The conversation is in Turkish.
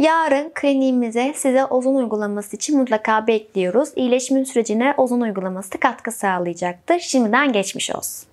Yarın kliniğimize size ozon uygulaması için mutlaka bekliyoruz. İyileşme sürecine ozon uygulaması katkı sağlayacaktır. Şimdiden geçmiş olsun.